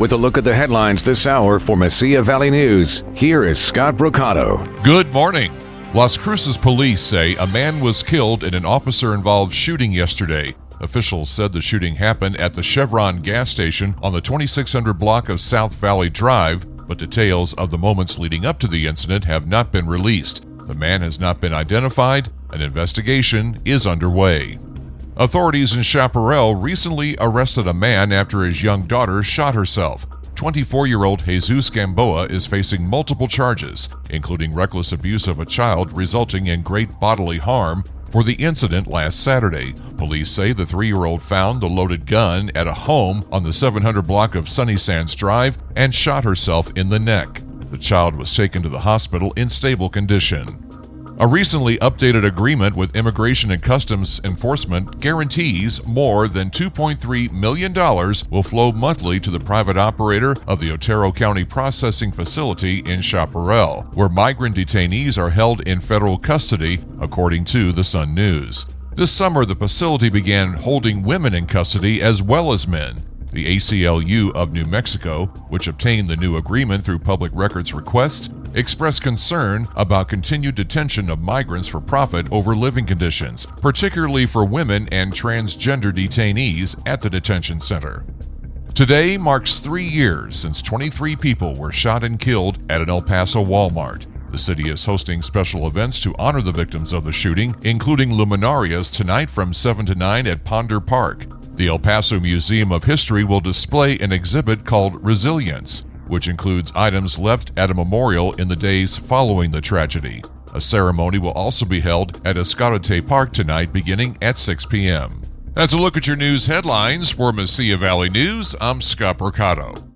With a look at the headlines this hour for Mesilla Valley News, here is Scott Brocato. Good morning. Las Cruces police say a man was killed in an officer involved shooting yesterday. Officials said the shooting happened at the Chevron gas station on the 2600 block of South Valley Drive, but details of the moments leading up to the incident have not been released. The man has not been identified. An investigation is underway. Authorities in Chaparral recently arrested a man after his young daughter shot herself. 24 year old Jesus Gamboa is facing multiple charges, including reckless abuse of a child resulting in great bodily harm, for the incident last Saturday. Police say the three year old found the loaded gun at a home on the 700 block of Sunny Sands Drive and shot herself in the neck. The child was taken to the hospital in stable condition. A recently updated agreement with Immigration and Customs Enforcement guarantees more than $2.3 million will flow monthly to the private operator of the Otero County Processing Facility in Chaparral, where migrant detainees are held in federal custody, according to the Sun News. This summer, the facility began holding women in custody as well as men. The ACLU of New Mexico, which obtained the new agreement through public records requests, expressed concern about continued detention of migrants for profit over living conditions, particularly for women and transgender detainees at the detention center. Today marks three years since 23 people were shot and killed at an El Paso Walmart. The city is hosting special events to honor the victims of the shooting, including luminarias tonight from 7 to 9 at Ponder Park. The El Paso Museum of History will display an exhibit called Resilience, which includes items left at a memorial in the days following the tragedy. A ceremony will also be held at Escalante Park tonight beginning at 6 p.m. That's a look at your news headlines for Mesilla Valley News. I'm Scott Brocato.